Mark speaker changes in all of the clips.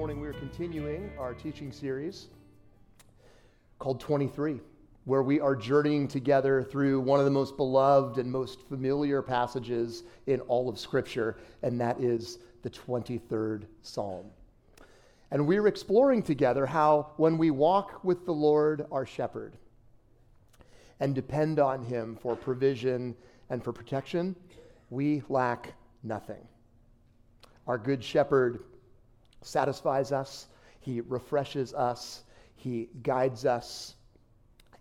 Speaker 1: morning we are continuing our teaching series called 23, where we are journeying together through one of the most beloved and most familiar passages in all of Scripture, and that is the 23rd Psalm. And we're exploring together how when we walk with the Lord, our shepherd, and depend on him for provision and for protection, we lack nothing. Our good shepherd satisfies us, he refreshes us, he guides us,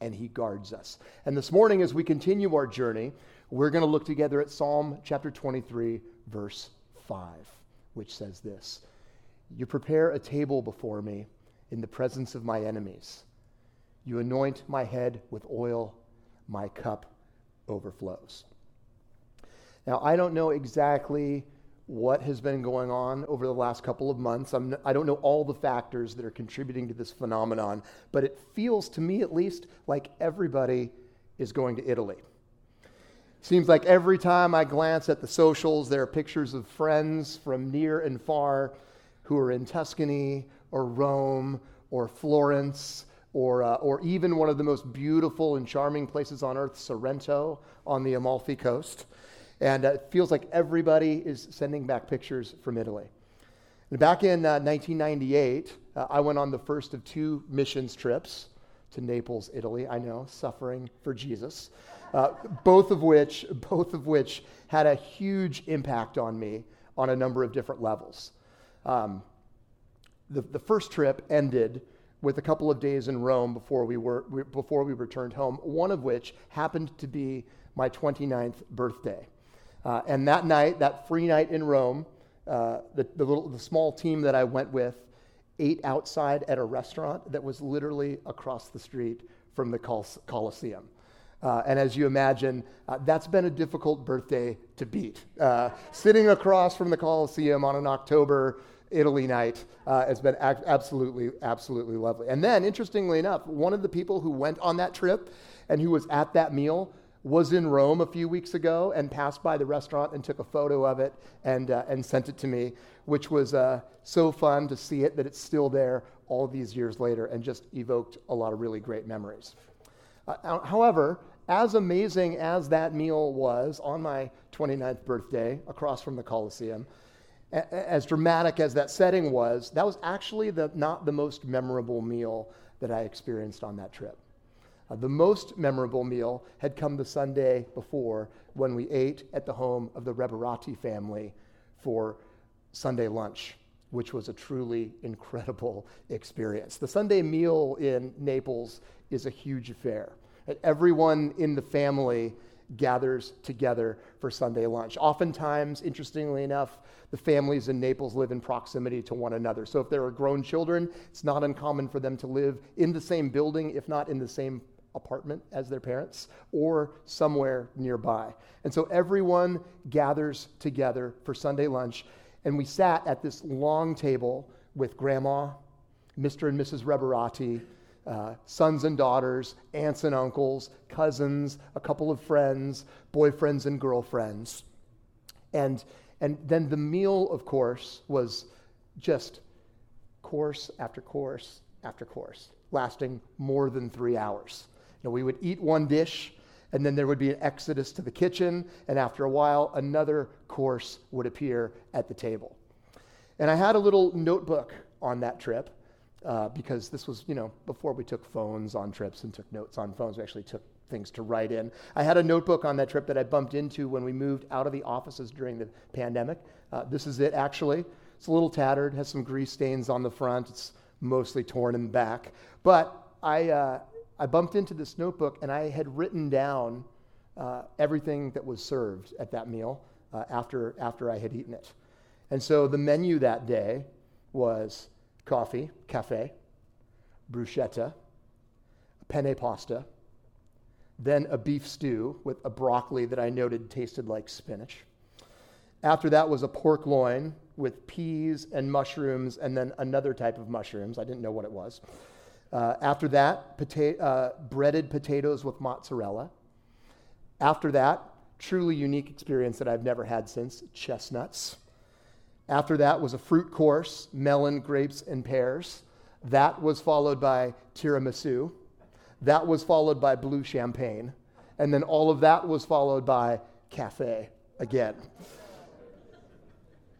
Speaker 1: and he guards us. And this morning, as we continue our journey, we're going to look together at Psalm chapter 23, verse 5, which says this You prepare a table before me in the presence of my enemies. You anoint my head with oil, my cup overflows. Now, I don't know exactly what has been going on over the last couple of months. I'm, I do not know all the factors that are contributing to this phenomenon, but it feels to me at least like everybody is going to Italy. Seems like every time I glance at the socials, there are pictures of friends from near and far who are in Tuscany or Rome or Florence or, uh, or even one of the most beautiful and charming places on earth, Sorrento on the Amalfi Coast. And uh, it feels like everybody is sending back pictures from Italy. And back in uh, 1998, uh, I went on the first of two missions trips to Naples, Italy. I know, suffering for Jesus. Uh, both of which, both of which had a huge impact on me on a number of different levels. Um, the, the first trip ended with a couple of days in Rome before we, were, before we returned home, one of which happened to be my 29th birthday. Uh, and that night, that free night in Rome, uh, the, the, little, the small team that I went with ate outside at a restaurant that was literally across the street from the Col- Colosseum. Uh, and as you imagine, uh, that's been a difficult birthday to beat. Uh, sitting across from the Colosseum on an October Italy night uh, has been absolutely, absolutely lovely. And then, interestingly enough, one of the people who went on that trip and who was at that meal was in Rome a few weeks ago and passed by the restaurant and took a photo of it and, uh, and sent it to me, which was uh, so fun to see it that it's still there all these years later and just evoked a lot of really great memories. Uh, however, as amazing as that meal was on my 29th birthday across from the Colosseum, as dramatic as that setting was, that was actually the, not the most memorable meal that I experienced on that trip. Uh, the most memorable meal had come the Sunday before when we ate at the home of the Reberati family for Sunday lunch, which was a truly incredible experience. The Sunday meal in Naples is a huge affair. Everyone in the family gathers together for Sunday lunch. Oftentimes, interestingly enough, the families in Naples live in proximity to one another. So if there are grown children, it's not uncommon for them to live in the same building, if not in the same apartment as their parents or somewhere nearby. And so everyone gathers together for Sunday lunch, and we sat at this long table with grandma, Mr. and Mrs. Reberati, uh, sons and daughters, aunts and uncles, cousins, a couple of friends, boyfriends and girlfriends. And, and then the meal, of course, was just course after course after course, lasting more than three hours. Know, we would eat one dish, and then there would be an exodus to the kitchen, and after a while, another course would appear at the table. And I had a little notebook on that trip uh, because this was, you know, before we took phones on trips and took notes on phones. We actually took things to write in. I had a notebook on that trip that I bumped into when we moved out of the offices during the pandemic. Uh, this is it, actually. It's a little tattered, has some grease stains on the front. It's mostly torn in the back. But I, uh, I bumped into this notebook and I had written down uh, everything that was served at that meal uh, after, after I had eaten it. And so the menu that day was coffee, cafe, bruschetta, penne pasta, then a beef stew with a broccoli that I noted tasted like spinach. After that was a pork loin with peas and mushrooms, and then another type of mushrooms. I didn't know what it was. Uh, after that, pota- uh, breaded potatoes with mozzarella. After that, truly unique experience that I've never had since chestnuts. After that was a fruit course melon, grapes, and pears. That was followed by tiramisu. That was followed by blue champagne. And then all of that was followed by cafe again.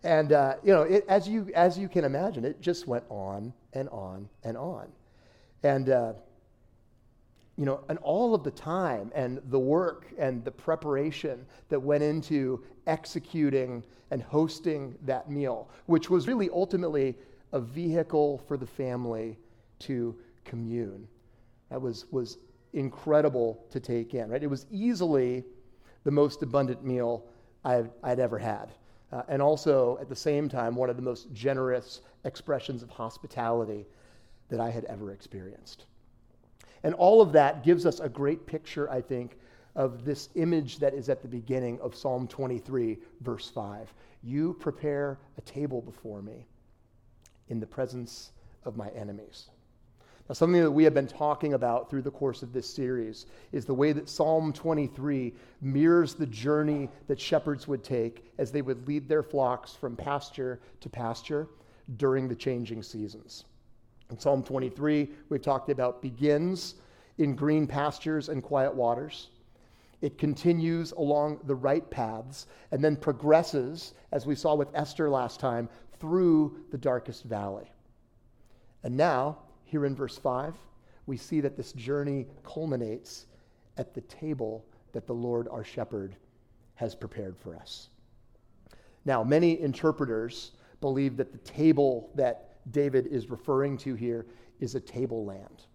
Speaker 1: And, uh, you know, it, as, you, as you can imagine, it just went on and on and on. And, uh, you know, and all of the time and the work and the preparation that went into executing and hosting that meal, which was really ultimately a vehicle for the family to commune. That was, was incredible to take in, right? It was easily the most abundant meal I'd, I'd ever had. Uh, and also, at the same time, one of the most generous expressions of hospitality that I had ever experienced. And all of that gives us a great picture, I think, of this image that is at the beginning of Psalm 23, verse 5. You prepare a table before me in the presence of my enemies. Now, something that we have been talking about through the course of this series is the way that Psalm 23 mirrors the journey that shepherds would take as they would lead their flocks from pasture to pasture during the changing seasons. In Psalm 23, we've talked about begins in green pastures and quiet waters. It continues along the right paths and then progresses, as we saw with Esther last time, through the darkest valley. And now, here in verse 5, we see that this journey culminates at the table that the Lord our shepherd has prepared for us. Now, many interpreters believe that the table that David is referring to here is a tableland.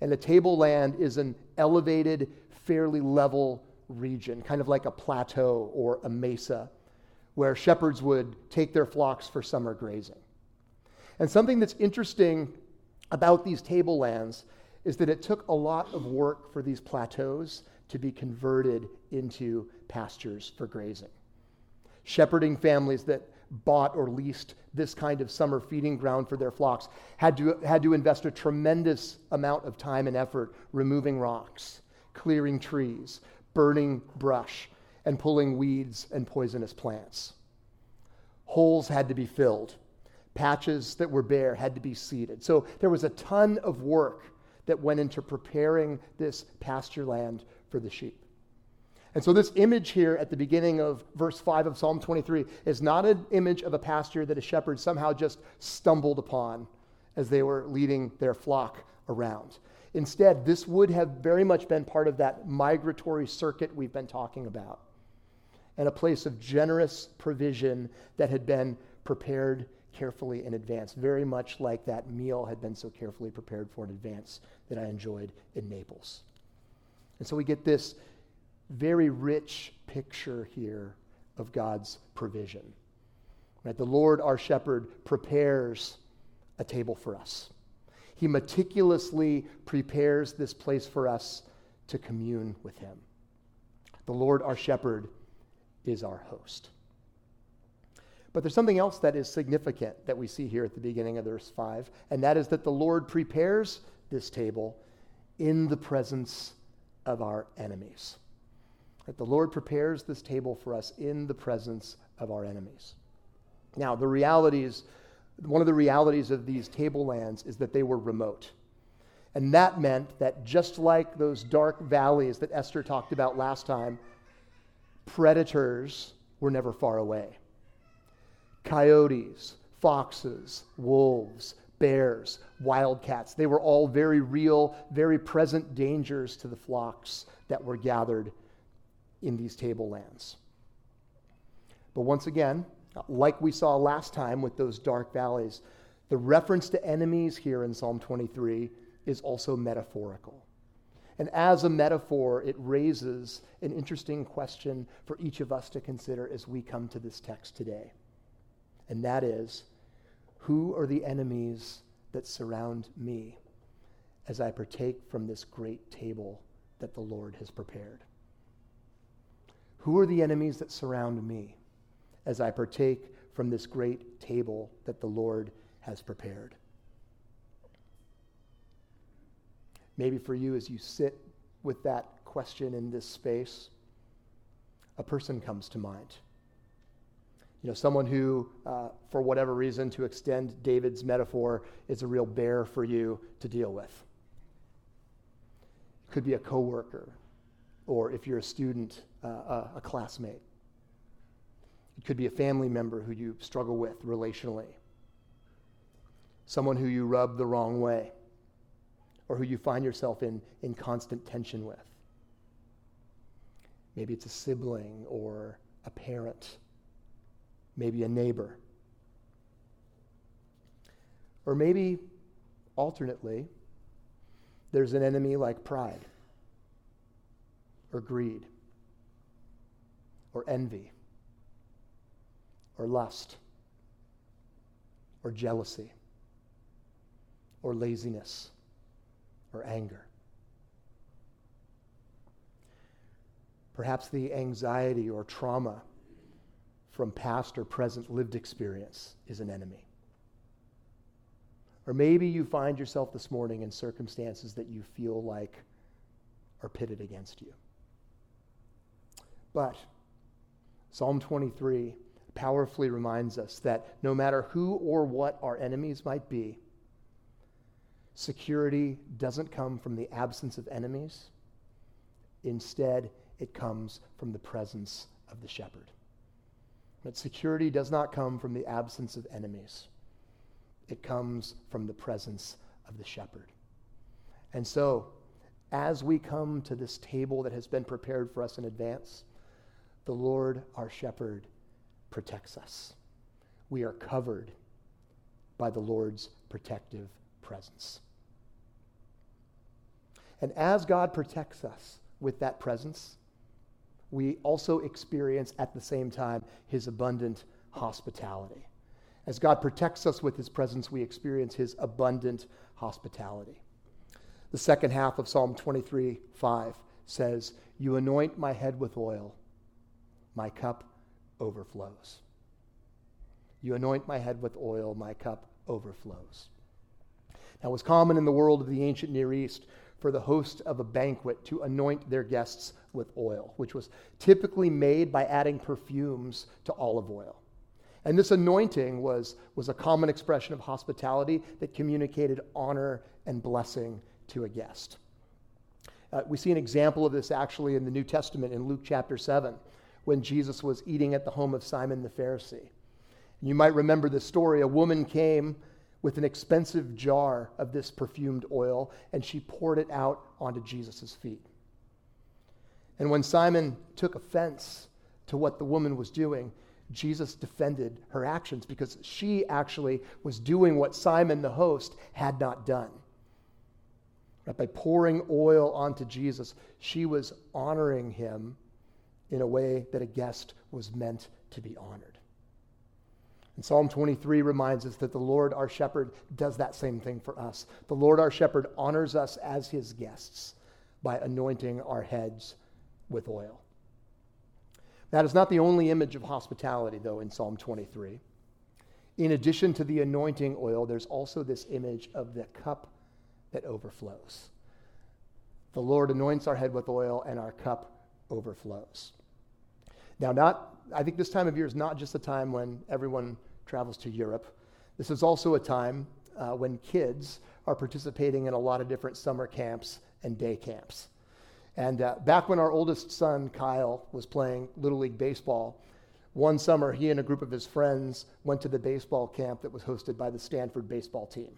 Speaker 1: And a tableland is an elevated, fairly level region, kind of like a plateau or a mesa, where shepherds would take their flocks for summer grazing. And something that's interesting about these tablelands is that it took a lot of work for these plateaus to be converted into pastures for grazing. Shepherding families that bought or leased this kind of summer feeding ground for their flocks had to, had to invest a tremendous amount of time and effort removing rocks, clearing trees, burning brush, and pulling weeds and poisonous plants. Holes had to be filled. Patches that were bare had to be seeded. So there was a ton of work that went into preparing this pasture land for the sheep. And so, this image here at the beginning of verse 5 of Psalm 23 is not an image of a pasture that a shepherd somehow just stumbled upon as they were leading their flock around. Instead, this would have very much been part of that migratory circuit we've been talking about, and a place of generous provision that had been prepared carefully in advance, very much like that meal had been so carefully prepared for in advance that I enjoyed in Naples. And so we get this very rich picture here of God's provision. Right? The Lord, our shepherd, prepares a table for us. He meticulously prepares this place for us to commune with Him. The Lord, our shepherd, is our host. But there's something else that is significant that we see here at the beginning of verse 5, and that is that the Lord prepares this table in the presence of our enemies that the Lord prepares this table for us in the presence of our enemies. Now, the realities, one of the realities of these tablelands is that they were remote. And that meant that just like those dark valleys that Esther talked about last time, predators were never far away. Coyotes, foxes, wolves, bears, wildcats, they were all very real, very present dangers to the flocks that were gathered in these tablelands. But once again, like we saw last time with those dark valleys, the reference to enemies here in Psalm 23 is also metaphorical. And as a metaphor, it raises an interesting question for each of us to consider as we come to this text today. And that is who are the enemies that surround me as I partake from this great table that the Lord has prepared? Who are the enemies that surround me as I partake from this great table that the Lord has prepared? Maybe for you, as you sit with that question in this space, a person comes to mind. You know, someone who, uh, for whatever reason, to extend David's metaphor, is a real bear for you to deal with. It could be a coworker, or if you're a student, uh, a, a classmate. It could be a family member who you struggle with relationally, someone who you rub the wrong way, or who you find yourself in, in constant tension with. Maybe it's a sibling or a parent, maybe a neighbor. Or maybe, alternately, there's an enemy like pride, or greed, or envy, or lust, or jealousy, or laziness, or anger. Perhaps the anxiety or trauma from past or present lived experience is an enemy. Or maybe you find yourself this morning in circumstances that you feel like are pitted against you. But Psalm 23 powerfully reminds us that no matter who or what our enemies might be, security doesn't come from the absence of enemies. Instead, it comes from the presence of the shepherd. But security does not come from the absence of enemies, it comes from the presence of the shepherd. And so, as we come to this table that has been prepared for us in advance, the Lord, our shepherd, protects us. We are covered by the Lord's protective presence. And as God protects us with that presence, we also experience at the same time his abundant hospitality. As God protects us with his presence, we experience his abundant hospitality. The second half of Psalm 23 5 says, You anoint my head with oil, my cup overflows. You anoint my head with oil, my cup overflows. Now, it was common in the world of the ancient Near East for the host of a banquet to anoint their guests with oil, which was typically made by adding perfumes to olive oil. And this anointing was, was a common expression of hospitality that communicated honor and blessing to a guest. Uh, we see an example of this actually in the New Testament in Luke chapter 7 when Jesus was eating at the home of Simon the Pharisee. You might remember the story. A woman came with an expensive jar of this perfumed oil, and she poured it out onto Jesus' feet. And when Simon took offense to what the woman was doing, Jesus defended her actions because she actually was doing what Simon the host had not done. By pouring oil onto Jesus, she was honoring him in a way that a guest was meant to be honored. And Psalm 23 reminds us that the Lord our shepherd does that same thing for us. The Lord our shepherd honors us as his guests by anointing our heads with oil. That is not the only image of hospitality, though, in Psalm 23. In addition to the anointing oil, there's also this image of the cup that overflows. The Lord anoints our head with oil, and our cup overflows. Now, not I think this time of year is not just a time when everyone travels to Europe. This is also a time uh, when kids are participating in a lot of different summer camps and day camps. And uh, back when our oldest son, Kyle, was playing Little League Baseball, one summer he and a group of his friends went to the baseball camp that was hosted by the Stanford baseball team.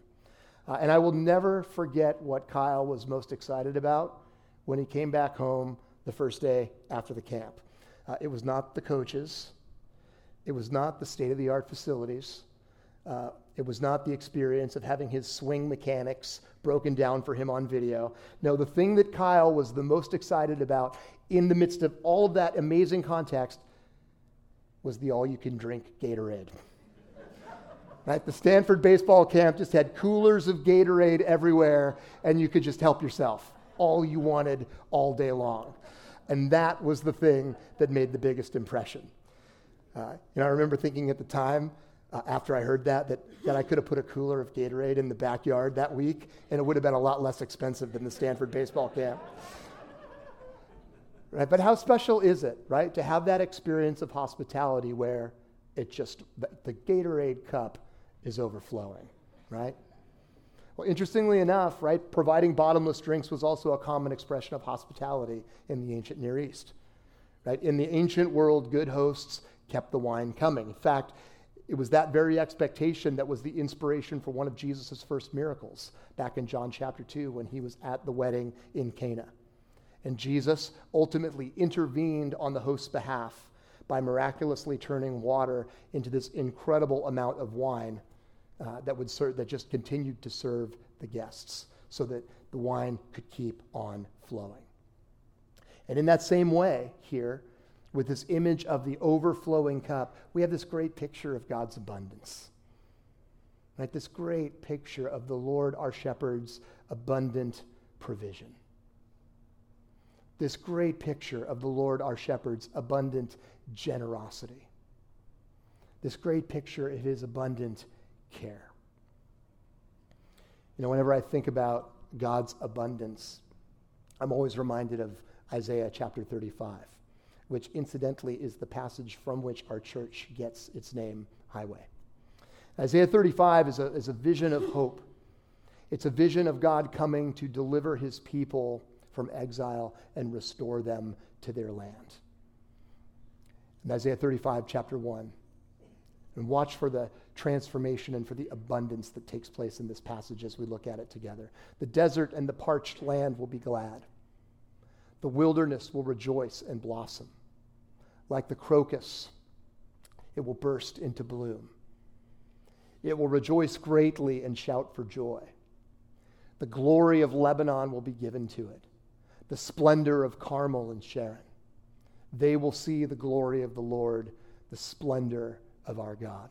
Speaker 1: Uh, and I will never forget what Kyle was most excited about when he came back home the first day after the camp. Uh, it was not the coaches, it was not the state of the art facilities. Uh, it was not the experience of having his swing mechanics broken down for him on video. No, the thing that Kyle was the most excited about in the midst of all of that amazing context was the all you can drink Gatorade. right? The Stanford baseball camp just had coolers of Gatorade everywhere, and you could just help yourself all you wanted all day long. And that was the thing that made the biggest impression. Uh, and I remember thinking at the time, uh, after I heard that, that, that I could have put a cooler of Gatorade in the backyard that week, and it would have been a lot less expensive than the Stanford baseball camp. right? But how special is it, right, to have that experience of hospitality where it just, the, the Gatorade cup is overflowing, right? Well, interestingly enough, right, providing bottomless drinks was also a common expression of hospitality in the ancient Near East. Right? In the ancient world, good hosts kept the wine coming. In fact, it was that very expectation that was the inspiration for one of Jesus' first miracles back in John chapter 2 when he was at the wedding in Cana. And Jesus ultimately intervened on the host's behalf by miraculously turning water into this incredible amount of wine uh, that would serve, that just continued to serve the guests so that the wine could keep on flowing. And in that same way, here, with this image of the overflowing cup, we have this great picture of God's abundance. Right? This great picture of the Lord our shepherd's abundant provision. This great picture of the Lord our shepherd's abundant generosity. This great picture of his abundant care. You know, whenever I think about God's abundance, I'm always reminded of Isaiah chapter 35, which incidentally is the passage from which our church gets its name, Highway. Isaiah 35 is a, is a vision of hope. It's a vision of God coming to deliver his people from exile and restore them to their land. In Isaiah 35, chapter 1. And watch for the transformation and for the abundance that takes place in this passage as we look at it together. The desert and the parched land will be glad. The wilderness will rejoice and blossom. Like the crocus, it will burst into bloom. It will rejoice greatly and shout for joy. The glory of Lebanon will be given to it, the splendor of Carmel and Sharon. They will see the glory of the Lord, the splendor of our God.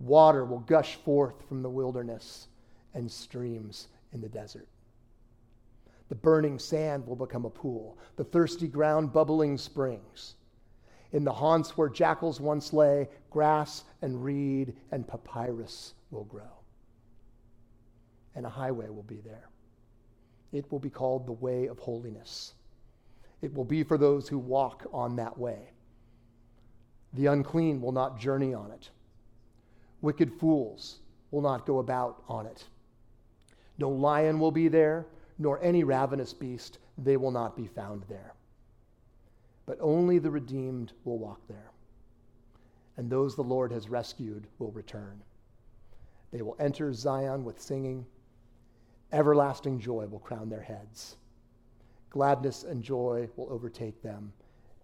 Speaker 1: Water will gush forth from the wilderness and streams in the desert. The burning sand will become a pool, the thirsty ground bubbling springs. In the haunts where jackals once lay, grass and reed and papyrus will grow. And a highway will be there. It will be called the way of holiness. It will be for those who walk on that way. The unclean will not journey on it. Wicked fools will not go about on it. No lion will be there, nor any ravenous beast, they will not be found there. But only the redeemed will walk there. And those the Lord has rescued will return. They will enter Zion with singing. Everlasting joy will crown their heads. Gladness and joy will overtake them,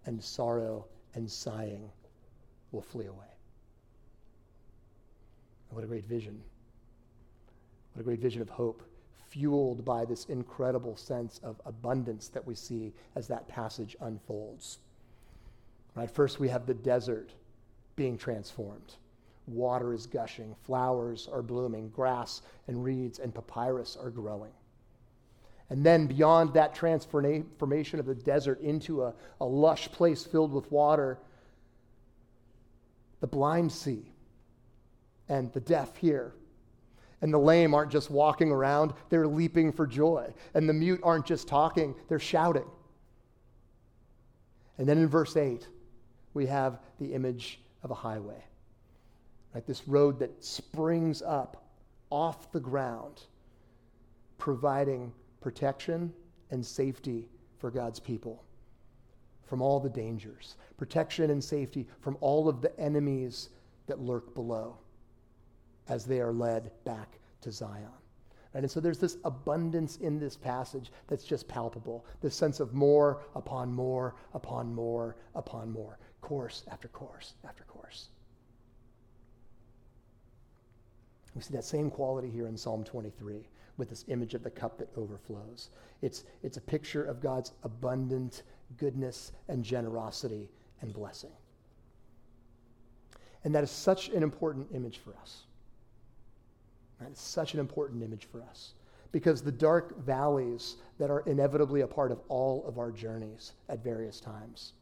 Speaker 1: and sorrow and sighing will flee away. What a great vision. What a great vision of hope fueled by this incredible sense of abundance that we see as that passage unfolds. Right, first we have the desert being transformed. Water is gushing, flowers are blooming, grass and reeds and papyrus are growing. And then beyond that transformation of the desert into a, a lush place filled with water, the blind see and the deaf hear and the lame aren't just walking around, they're leaping for joy. And the mute aren't just talking, they're shouting. And then in verse 8, we have the image of a highway. Right? This road that springs up off the ground, providing protection and safety for God's people from all the dangers, protection and safety from all of the enemies that lurk below as they are led back to Zion. Right? And so there's this abundance in this passage that's just palpable this sense of more upon more upon more upon more, course after course after course. We see that same quality here in Psalm 23 with this image of the cup that overflows. It's, it's a picture of God's abundant goodness and generosity and blessing. And that is such an important image for us. It's such an important image for us. Because the dark valleys that are inevitably a part of all of our journeys at various times,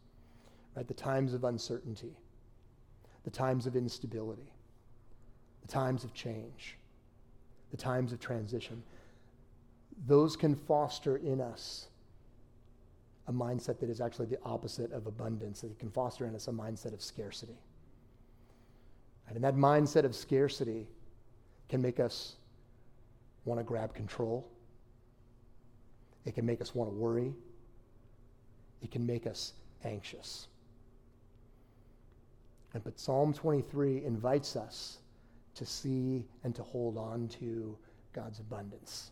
Speaker 1: right? The times of uncertainty, the times of instability, the times of change, the times of transition, those can foster in us a mindset that is actually the opposite of abundance, that can foster in us a mindset of scarcity. Right? And that mindset of scarcity can make us want to grab control. It can make us want to worry. It can make us anxious. And, but Psalm 23 invites us to see and to hold on to God's abundance.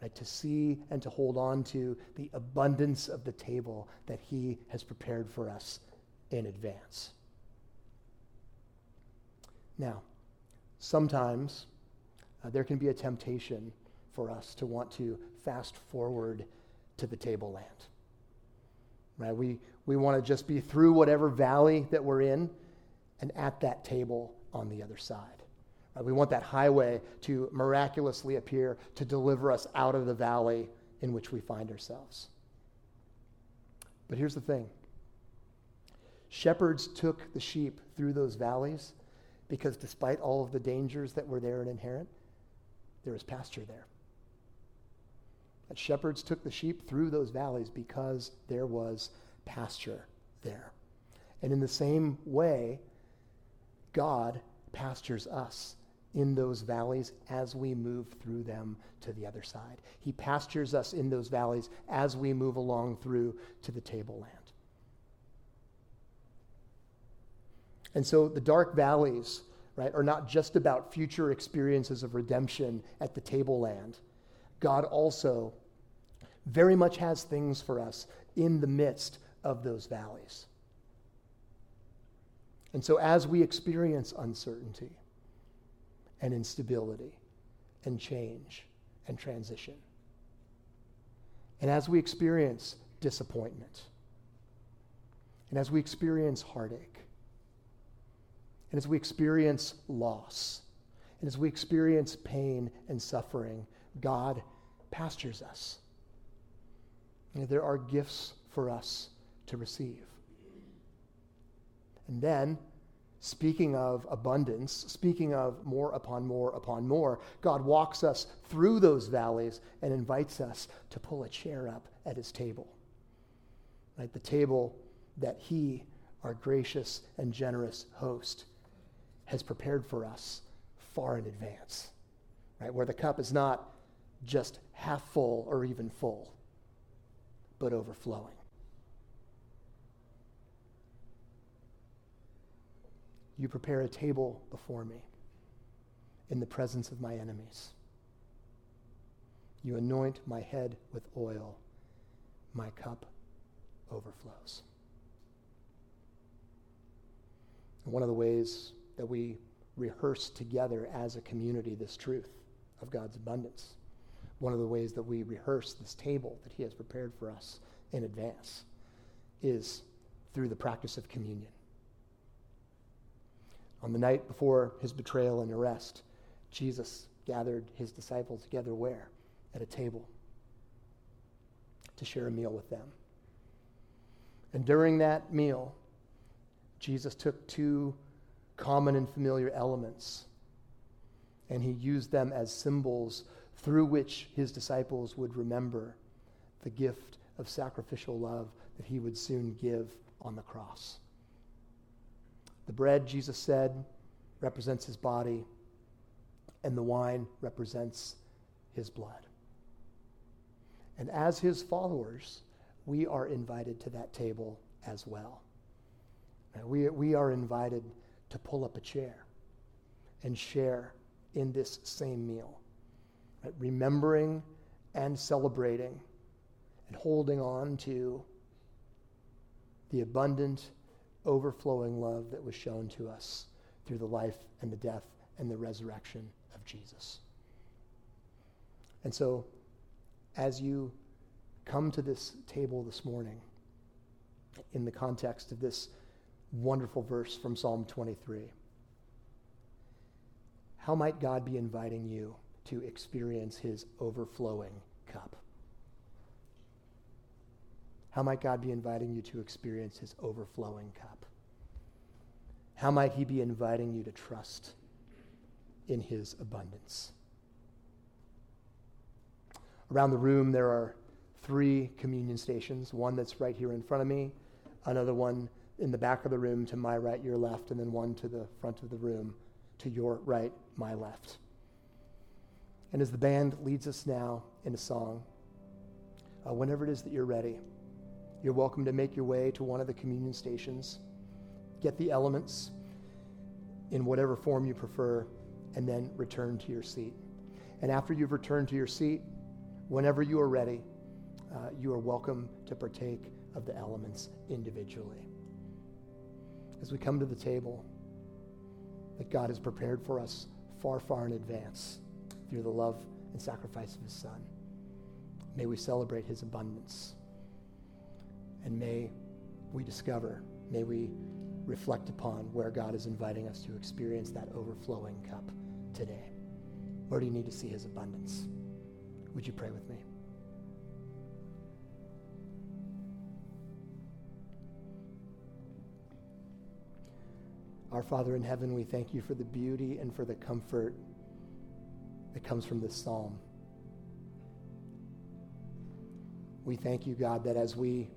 Speaker 1: Right? To see and to hold on to the abundance of the table that He has prepared for us in advance. Now, sometimes uh, there can be a temptation for us to want to fast forward to the tableland. Right? We, we want to just be through whatever valley that we're in and at that table on the other side. Right? We want that highway to miraculously appear to deliver us out of the valley in which we find ourselves. But here's the thing shepherds took the sheep through those valleys because despite all of the dangers that were there and inherent, there was pasture there. That shepherds took the sheep through those valleys because there was pasture there. And in the same way, God pastures us in those valleys as we move through them to the other side. He pastures us in those valleys as we move along through to the tableland. And so the dark valleys right, are not just about future experiences of redemption at the tableland. God also very much has things for us in the midst of those valleys. And so, as we experience uncertainty and instability and change and transition, and as we experience disappointment, and as we experience heartache, and as we experience loss, and as we experience pain and suffering, God pastures us. And there are gifts for us to receive. And then, speaking of abundance, speaking of more upon more upon more, God walks us through those valleys and invites us to pull a chair up at his table. Right? The table that he, our gracious and generous host, has prepared for us far in advance, right? Where the cup is not just half full or even full, but overflowing. You prepare a table before me in the presence of my enemies. You anoint my head with oil, my cup overflows. And one of the ways that we rehearse together as a community this truth of God's abundance. One of the ways that we rehearse this table that He has prepared for us in advance is through the practice of communion. On the night before his betrayal and arrest, Jesus gathered his disciples together where? At a table to share a meal with them. And during that meal, Jesus took two common and familiar elements. And he used them as symbols through which his disciples would remember the gift of sacrificial love that he would soon give on the cross. The bread, Jesus said, represents his body, and the wine represents his blood. And as his followers, we are invited to that table as well. we, we are invited to pull up a chair and share in this same meal. Right? Remembering and celebrating and holding on to the abundant, overflowing love that was shown to us through the life and the death and the resurrection of Jesus. And so, as you come to this table this morning, in the context of this wonderful verse from Psalm 23. how might God be inviting you to experience his overflowing cup? How might God be inviting you to experience his overflowing cup? How might he be inviting you to trust in his abundance? Around the room, there are three communion stations one that's right here in front of me, another one in the back of the room to my right, your left, and then one to the front of the room to your right, my left. And as the band leads us now in a song, uh, whenever it is that you're ready, you're welcome to make your way to one of the communion stations, get the elements in whatever form you prefer, and then return to your seat. And after you've returned to your seat, whenever you are ready, uh, you are welcome to partake of the elements individually. As we come to the table that God has prepared for us far, far in advance through the love and sacrifice of His Son, may we celebrate His abundance. And may we discover, may we reflect upon where God is inviting us to experience that overflowing cup today. Where do you need to see His abundance? Would you pray with me? Our Father in heaven, we thank you for the beauty and for the comfort that comes from this psalm. We thank you, God, that as we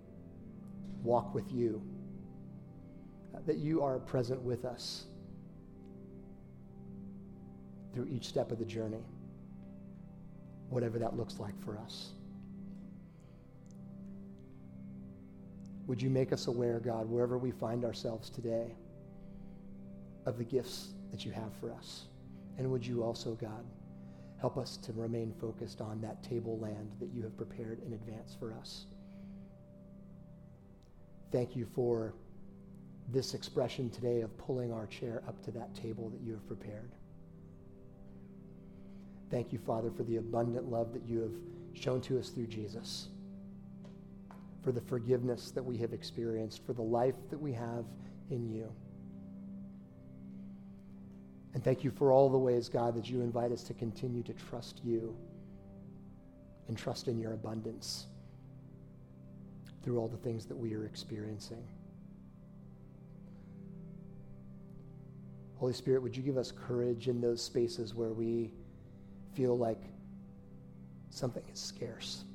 Speaker 1: walk with you, uh, that you are present with us through each step of the journey, whatever that looks like for us. Would you make us aware, God, wherever we find ourselves today? Of the gifts that you have for us. And would you also, God, help us to remain focused on that tableland that you have prepared in advance for us. Thank you for this expression today of pulling our chair up to that table that you have prepared. Thank you, Father, for the abundant love that you have shown to us through Jesus, for the forgiveness that we have experienced, for the life that we have in you. And thank you for all the ways, God, that you invite us to continue to trust you and trust in your abundance through all the things that we are experiencing. Holy Spirit, would you give us courage in those spaces where we feel like something is scarce?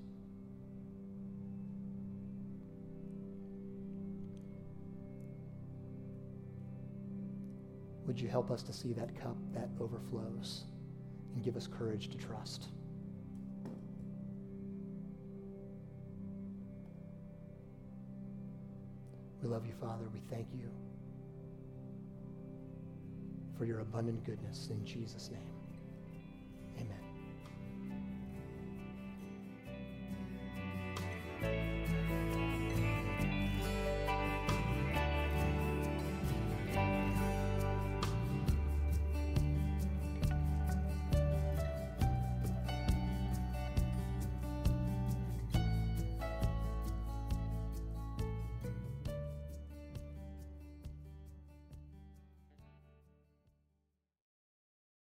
Speaker 1: Would you help us to see that cup that overflows and give us courage to trust? We love you, Father. We thank you for your abundant goodness in Jesus' name.